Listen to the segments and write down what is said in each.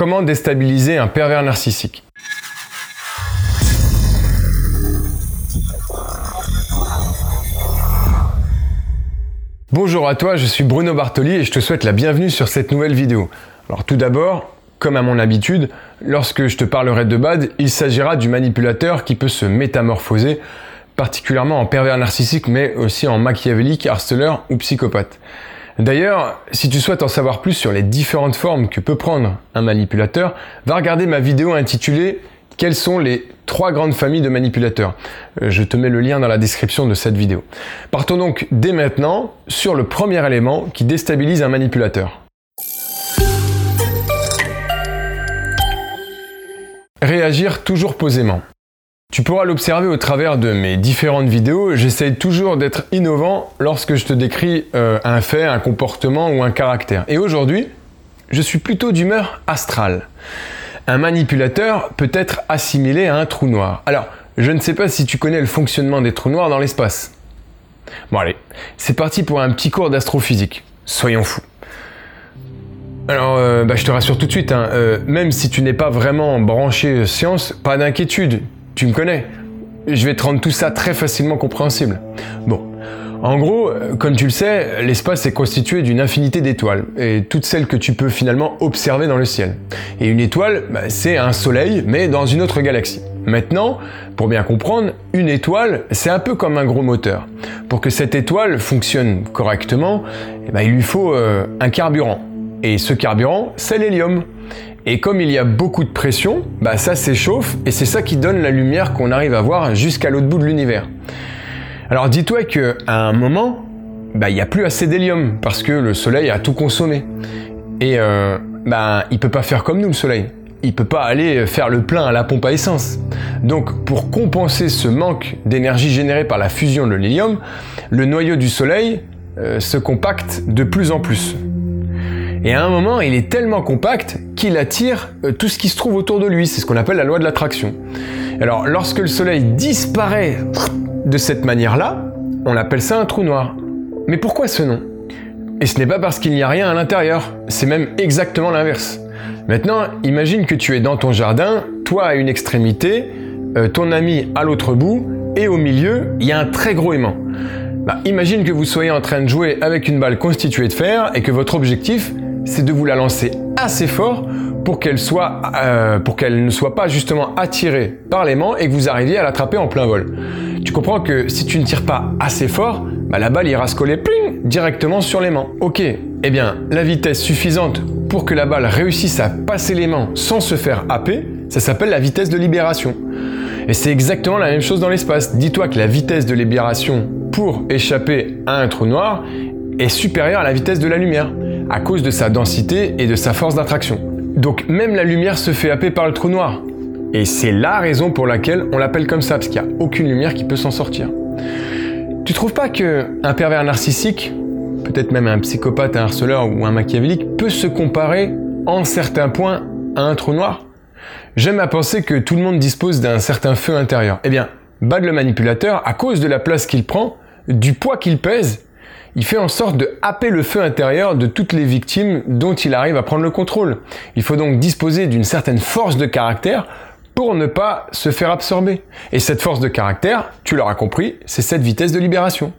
comment déstabiliser un pervers narcissique. Bonjour à toi, je suis Bruno Bartoli et je te souhaite la bienvenue sur cette nouvelle vidéo. Alors tout d'abord, comme à mon habitude, lorsque je te parlerai de Bad, il s'agira du manipulateur qui peut se métamorphoser, particulièrement en pervers narcissique, mais aussi en machiavélique, harceleur ou psychopathe. D'ailleurs, si tu souhaites en savoir plus sur les différentes formes que peut prendre un manipulateur, va regarder ma vidéo intitulée Quelles sont les trois grandes familles de manipulateurs? Euh, Je te mets le lien dans la description de cette vidéo. Partons donc dès maintenant sur le premier élément qui déstabilise un manipulateur. Réagir toujours posément. Tu pourras l'observer au travers de mes différentes vidéos, j'essaye toujours d'être innovant lorsque je te décris euh, un fait, un comportement ou un caractère. Et aujourd'hui, je suis plutôt d'humeur astrale. Un manipulateur peut être assimilé à un trou noir. Alors, je ne sais pas si tu connais le fonctionnement des trous noirs dans l'espace. Bon allez, c'est parti pour un petit cours d'astrophysique. Soyons fous. Alors, euh, bah, je te rassure tout de suite, hein, euh, même si tu n'es pas vraiment branché science, pas d'inquiétude, tu me connais. Je vais te rendre tout ça très facilement compréhensible. Bon. En gros, euh, comme tu le sais, l'espace est constitué d'une infinité d'étoiles, et toutes celles que tu peux finalement observer dans le ciel. Et une étoile, bah, c'est un soleil, mais dans une autre galaxie. Maintenant, pour bien comprendre, une étoile, c'est un peu comme un gros moteur. Pour que cette étoile fonctionne correctement, eh ben, il lui faut euh, un carburant. Et ce carburant, c'est l'hélium. Et comme il y a beaucoup de pression, bah ça s'échauffe et c'est ça qui donne la lumière qu'on arrive à voir jusqu'à l'autre bout de l'univers. Alors dis-toi qu'à un moment, bah, il n'y a plus assez d'hélium parce que le Soleil a tout consommé. Et euh, bah, il peut pas faire comme nous le Soleil. Il peut pas aller faire le plein à la pompe à essence. Donc pour compenser ce manque d'énergie générée par la fusion de l'hélium, le noyau du Soleil euh, se compacte de plus en plus. Et à un moment, il est tellement compact qu'il attire euh, tout ce qui se trouve autour de lui. C'est ce qu'on appelle la loi de l'attraction. Alors, lorsque le Soleil disparaît de cette manière-là, on appelle ça un trou noir. Mais pourquoi ce nom? Et ce n'est pas parce qu'il n'y a rien à l'intérieur, c'est même exactement l'inverse. Maintenant, imagine que tu es dans ton jardin, toi à une extrémité, euh, ton ami à l'autre bout, et au milieu, il y a un très gros aimant. Bah, imagine que vous soyez en train de jouer avec une balle constituée de fer et que votre objectif, c'est de vous la lancer assez fort pour qu'elle soit, euh, pour qu'elle ne soit pas justement attirée par l'aimant et que vous arriviez à l'attraper en plein vol. Tu comprends que si tu ne tires pas assez fort, bah, la balle ira se coller directement sur l'aimant. Ok, eh bien la vitesse suffisante pour que la balle réussisse à passer l'aimant sans se faire happer, ça s'appelle la vitesse de libération. Et c'est exactement la même chose dans l'espace. Dis-toi que la vitesse de libération pour échapper à un trou noir est supérieure à la vitesse de la lumière à cause de sa densité et de sa force d'attraction. Donc même la lumière se fait happer par le trou noir. Et c'est la raison pour laquelle on l'appelle comme ça, parce qu'il n'y a aucune lumière qui peut s'en sortir. Tu trouves pas que un pervers narcissique, peut-être même un psychopathe, un harceleur ou un machiavélique, peut se comparer en certains points à un trou noir? J'aime à penser que tout le monde dispose d'un certain feu intérieur. Eh bien, Bad le manipulateur, à cause de la place qu'il prend, du poids qu'il pèse il fait en sorte de happer le feu intérieur de toutes les victimes dont il arrive à prendre le contrôle. Il faut donc disposer d'une certaine force de caractère pour ne pas se faire absorber. Et cette force de caractère, tu l'auras compris, c'est cette vitesse de libération.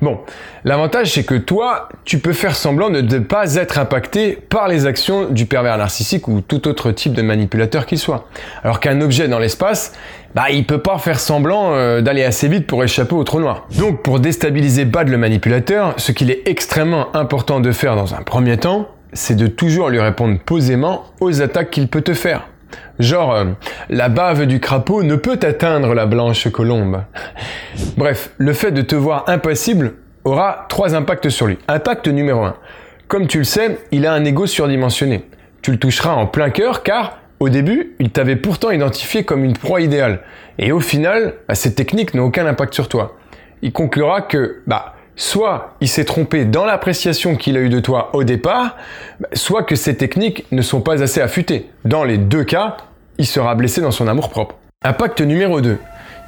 Bon, l'avantage c'est que toi, tu peux faire semblant de ne pas être impacté par les actions du pervers narcissique ou tout autre type de manipulateur qu'il soit. Alors qu'un objet dans l'espace, bah il peut pas faire semblant euh, d'aller assez vite pour échapper au trou noir. Donc pour déstabiliser Bad le manipulateur, ce qu'il est extrêmement important de faire dans un premier temps, c'est de toujours lui répondre posément aux attaques qu'il peut te faire. Genre, euh, la bave du crapaud ne peut atteindre la blanche colombe. Bref, le fait de te voir impassible aura trois impacts sur lui. Impact numéro 1. Comme tu le sais, il a un ego surdimensionné. Tu le toucheras en plein cœur car, au début, il t'avait pourtant identifié comme une proie idéale. Et au final, bah, ces techniques n'ont aucun impact sur toi. Il conclura que, bah, soit il s'est trompé dans l'appréciation qu'il a eue de toi au départ, soit que ces techniques ne sont pas assez affûtées. Dans les deux cas, il sera blessé dans son amour-propre. Impact numéro 2.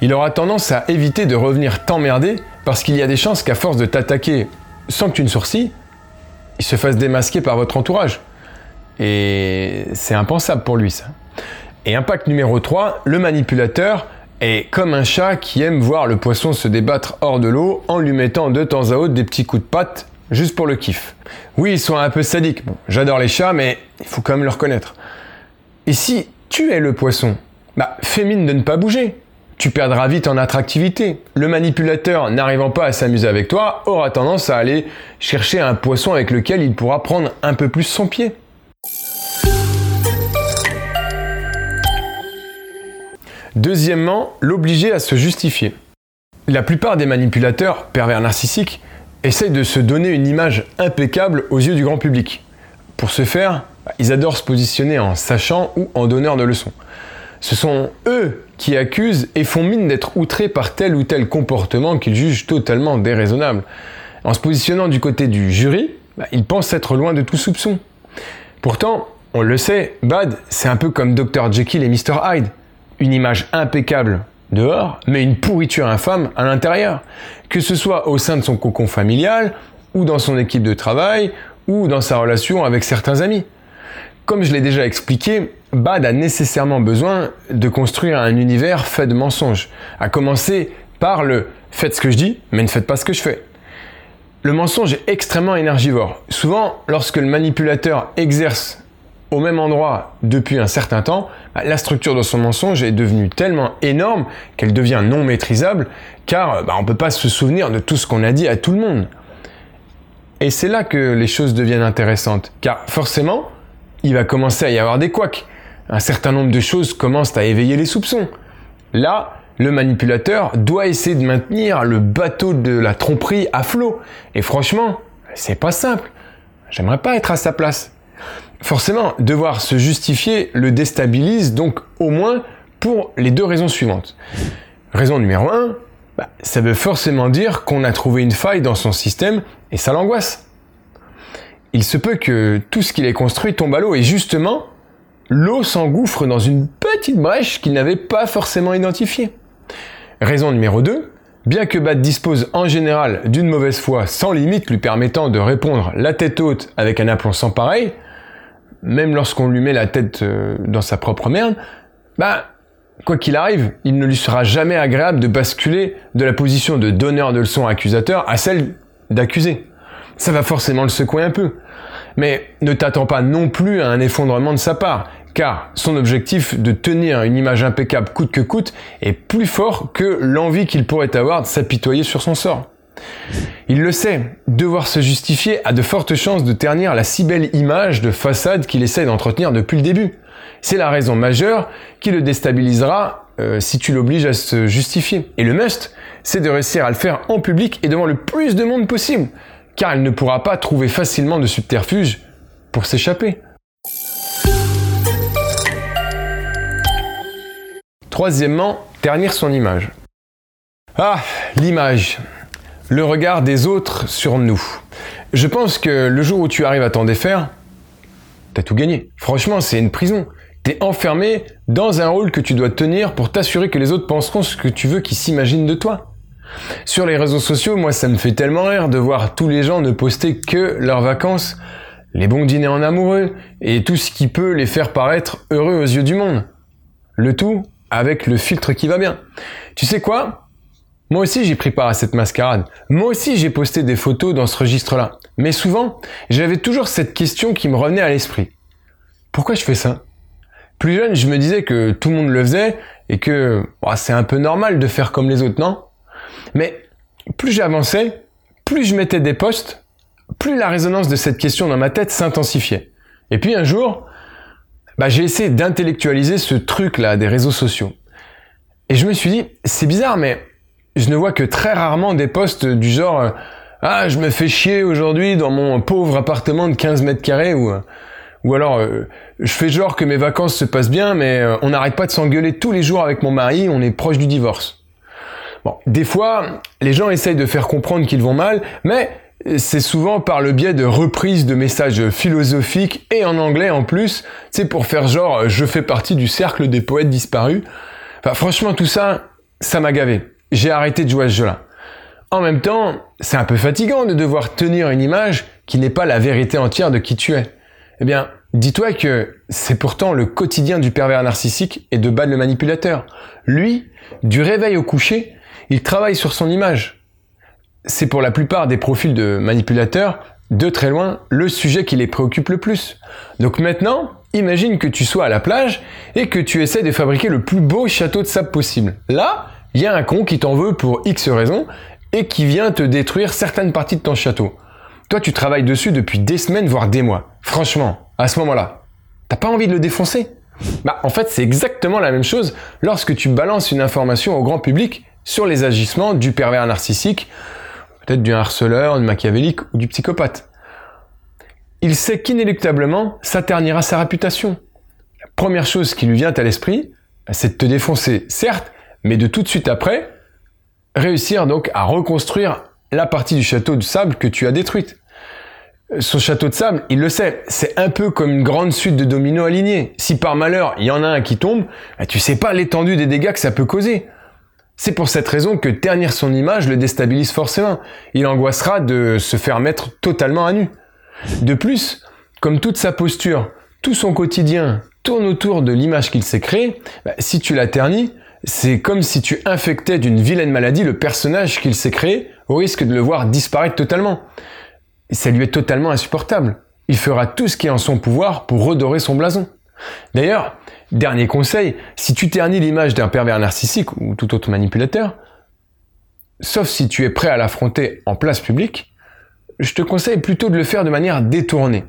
Il aura tendance à éviter de revenir t'emmerder parce qu'il y a des chances qu'à force de t'attaquer sans que tu ne sourcilles, il se fasse démasquer par votre entourage. Et c'est impensable pour lui ça. Et impact numéro 3, le manipulateur est comme un chat qui aime voir le poisson se débattre hors de l'eau en lui mettant de temps à autre des petits coups de patte juste pour le kiff. Oui, ils sont un peu sadiques. J'adore les chats, mais il faut quand même le reconnaître. Et si tu es le poisson, bah fais mine de ne pas bouger. Tu perdras vite en attractivité. Le manipulateur, n'arrivant pas à s'amuser avec toi, aura tendance à aller chercher un poisson avec lequel il pourra prendre un peu plus son pied. Deuxièmement, l'obliger à se justifier. La plupart des manipulateurs pervers narcissiques essayent de se donner une image impeccable aux yeux du grand public. Pour ce faire, ils adorent se positionner en sachant ou en donneur de leçons. Ce sont eux qui accusent et font mine d'être outrés par tel ou tel comportement qu'ils jugent totalement déraisonnable. En se positionnant du côté du jury, bah, ils pensent être loin de tout soupçon. Pourtant, on le sait, Bad, c'est un peu comme Dr. Jekyll et Mr. Hyde une image impeccable dehors, mais une pourriture infâme à l'intérieur. Que ce soit au sein de son cocon familial, ou dans son équipe de travail, ou dans sa relation avec certains amis. Comme je l'ai déjà expliqué, Bad a nécessairement besoin de construire un univers fait de mensonges, à commencer par le faites ce que je dis, mais ne faites pas ce que je fais. Le mensonge est extrêmement énergivore. Souvent, lorsque le manipulateur exerce au même endroit depuis un certain temps, bah, la structure de son mensonge est devenue tellement énorme qu'elle devient non maîtrisable, car bah, on ne peut pas se souvenir de tout ce qu'on a dit à tout le monde. Et c'est là que les choses deviennent intéressantes, car forcément, il va commencer à y avoir des couacs. Un certain nombre de choses commencent à éveiller les soupçons. Là, le manipulateur doit essayer de maintenir le bateau de la tromperie à flot. Et franchement, c'est pas simple. J'aimerais pas être à sa place. Forcément, devoir se justifier le déstabilise donc au moins pour les deux raisons suivantes. Raison numéro 1, bah, ça veut forcément dire qu'on a trouvé une faille dans son système et ça l'angoisse. Il se peut que tout ce qu'il ait construit tombe à l'eau et justement, l'eau s'engouffre dans une petite brèche qu'il n'avait pas forcément identifiée. Raison numéro 2, bien que Bad dispose en général d'une mauvaise foi sans limite lui permettant de répondre la tête haute avec un aplomb sans pareil, même lorsqu'on lui met la tête euh, dans sa propre merde, bah, quoi qu'il arrive, il ne lui sera jamais agréable de basculer de la position de donneur de leçons accusateur à celle d'accusé. Ça va forcément le secouer un peu. Mais ne t'attends pas non plus à un effondrement de sa part, car son objectif de tenir une image impeccable coûte que coûte est plus fort que l'envie qu'il pourrait avoir de s'apitoyer sur son sort. Il le sait, devoir se justifier a de fortes chances de ternir la si belle image de façade qu'il essaie d'entretenir depuis le début. C'est la raison majeure qui le déstabilisera euh, si tu l'obliges à se justifier. Et le must, c'est de réussir à le faire en public et devant le plus de monde possible, car il ne pourra pas trouver facilement de subterfuge pour s'échapper. Troisièmement, ternir son image. Ah, l'image le regard des autres sur nous. Je pense que le jour où tu arrives à t'en défaire, t'as tout gagné. Franchement, c'est une prison. T'es enfermé dans un rôle que tu dois tenir pour t'assurer que les autres penseront ce que tu veux qu'ils s'imaginent de toi. Sur les réseaux sociaux, moi, ça me fait tellement rire de voir tous les gens ne poster que leurs vacances, les bons dîners en amoureux et tout ce qui peut les faire paraître heureux aux yeux du monde. Le tout avec le filtre qui va bien. Tu sais quoi? Moi aussi j'ai pris part à cette mascarade. Moi aussi j'ai posté des photos dans ce registre-là. Mais souvent, j'avais toujours cette question qui me revenait à l'esprit. Pourquoi je fais ça? Plus jeune, je me disais que tout le monde le faisait et que c'est un peu normal de faire comme les autres, non? Mais plus j'avançais, plus je mettais des posts, plus la résonance de cette question dans ma tête s'intensifiait. Et puis un jour, bah, j'ai essayé d'intellectualiser ce truc-là des réseaux sociaux. Et je me suis dit, c'est bizarre, mais je ne vois que très rarement des posts du genre euh, ah je me fais chier aujourd'hui dans mon pauvre appartement de 15 mètres carrés ou euh, ou alors euh, je fais genre que mes vacances se passent bien mais on n'arrête pas de s'engueuler tous les jours avec mon mari, on est proche du divorce. Bon, des fois les gens essayent de faire comprendre qu'ils vont mal, mais c'est souvent par le biais de reprises de messages philosophiques et en anglais en plus, c'est pour faire genre je fais partie du cercle des poètes disparus. Enfin franchement tout ça, ça m'a gavé j'ai arrêté de jouer à ce jeu-là. En même temps, c'est un peu fatigant de devoir tenir une image qui n'est pas la vérité entière de qui tu es. Eh bien, Dis-toi que c'est pourtant le quotidien du pervers narcissique et de Bad le manipulateur. Lui, du réveil au coucher, il travaille sur son image. C'est pour la plupart des profils de manipulateurs, de très loin, le sujet qui les préoccupe le plus. Donc maintenant, imagine que tu sois à la plage et que tu essaies de fabriquer le plus beau château de sable possible. Là, il y a un con qui t'en veut pour X raisons et qui vient te détruire certaines parties de ton château. Toi, tu travailles dessus depuis des semaines, voire des mois. Franchement, à ce moment-là, t'as pas envie de le défoncer Bah, en fait, c'est exactement la même chose lorsque tu balances une information au grand public sur les agissements du pervers narcissique, peut-être du harceleur, du machiavélique ou du psychopathe. Il sait qu'inéluctablement, ça ternira sa réputation. La première chose qui lui vient à l'esprit, c'est de te défoncer, certes, mais de tout de suite après, réussir donc à reconstruire la partie du château de sable que tu as détruite. Son château de sable, il le sait, c'est un peu comme une grande suite de dominos alignés. Si par malheur il y en a un qui tombe, bah, tu sais pas l'étendue des dégâts que ça peut causer. C'est pour cette raison que ternir son image le déstabilise forcément. Il angoissera de se faire mettre totalement à nu. De plus, comme toute sa posture, tout son quotidien tourne autour de l'image qu'il s'est créée, bah, si tu la ternis, c'est comme si tu infectais d'une vilaine maladie le personnage qu'il s'est créé au risque de le voir disparaître totalement. ça lui est totalement insupportable. Il fera tout ce qui est en son pouvoir pour redorer son blason. D'ailleurs, dernier conseil, si tu ternis l'image d'un pervers narcissique ou tout autre manipulateur, sauf si tu es prêt à l'affronter en place publique, je te conseille plutôt de le faire de manière détournée.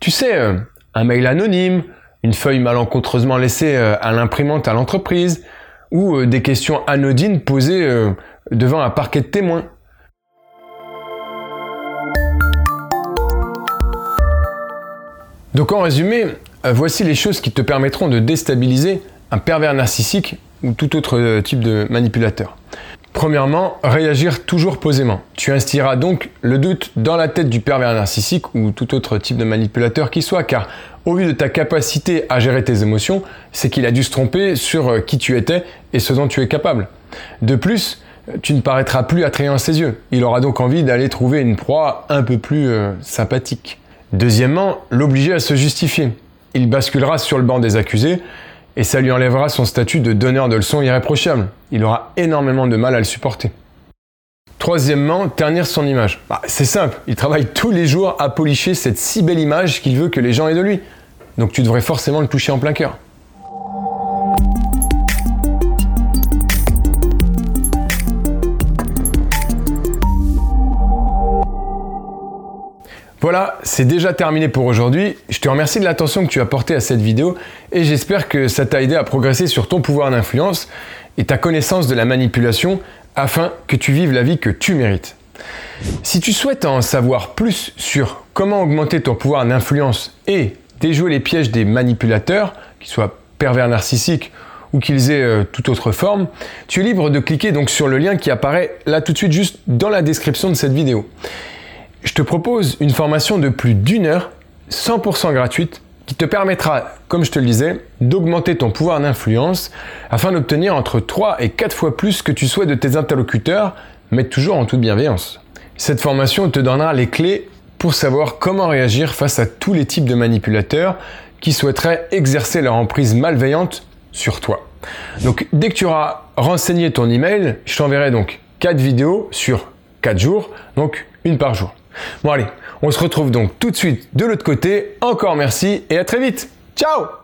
Tu sais, euh, un mail anonyme, une feuille malencontreusement laissée euh, à l'imprimante à l'entreprise, ou euh, des questions anodines posées euh, devant un parquet de témoins. Donc en résumé, euh, voici les choses qui te permettront de déstabiliser un pervers narcissique ou tout autre type de manipulateur. Premièrement, réagir toujours posément. Tu instilleras donc le doute dans la tête du pervers narcissique ou tout autre type de manipulateur qui soit, car au vu de ta capacité à gérer tes émotions, c'est qu'il a dû se tromper sur euh, qui tu étais et ce dont tu es capable. De plus, tu ne paraîtras plus attrayant à ses yeux. Il aura donc envie d'aller trouver une proie un peu plus euh, sympathique. Deuxièmement, l'obliger à se justifier. Il basculera sur le banc des accusés et ça lui enlèvera son statut de donneur de leçons irréprochable. Il aura énormément de mal à le supporter. Troisièmement, ternir son image. Bah, c'est simple, il travaille tous les jours à policher cette si belle image qu'il veut que les gens aient de lui. Donc tu devrais forcément le toucher en plein cœur. Voilà, c'est déjà terminé pour aujourd'hui. Je te remercie de l'attention que tu as portée à cette vidéo et j'espère que ça t'a aidé à progresser sur ton pouvoir d'influence et ta connaissance de la manipulation afin que tu vives la vie que tu mérites. Si tu souhaites en savoir plus sur comment augmenter ton pouvoir d'influence et déjouer les pièges des manipulateurs, qu'ils soient pervers narcissiques ou qu'ils aient euh, toute autre forme, tu es libre de cliquer donc sur le lien qui apparaît là tout de suite juste dans la description de cette vidéo je te propose une formation de plus d'une heure, 100% gratuite, qui te permettra, comme je te le disais, d'augmenter ton pouvoir d'influence afin d'obtenir entre 3 et 4 fois plus que tu souhaites de tes interlocuteurs, mais toujours en toute bienveillance. Cette formation te donnera les clés pour savoir comment réagir face à tous les types de manipulateurs qui souhaiteraient exercer leur emprise malveillante sur toi. Donc dès que tu auras renseigné ton email, je t'enverrai donc 4 vidéos sur 4 jours, donc une par jour. Bon allez, on se retrouve donc tout de suite de l'autre côté. Encore merci et à très vite. Ciao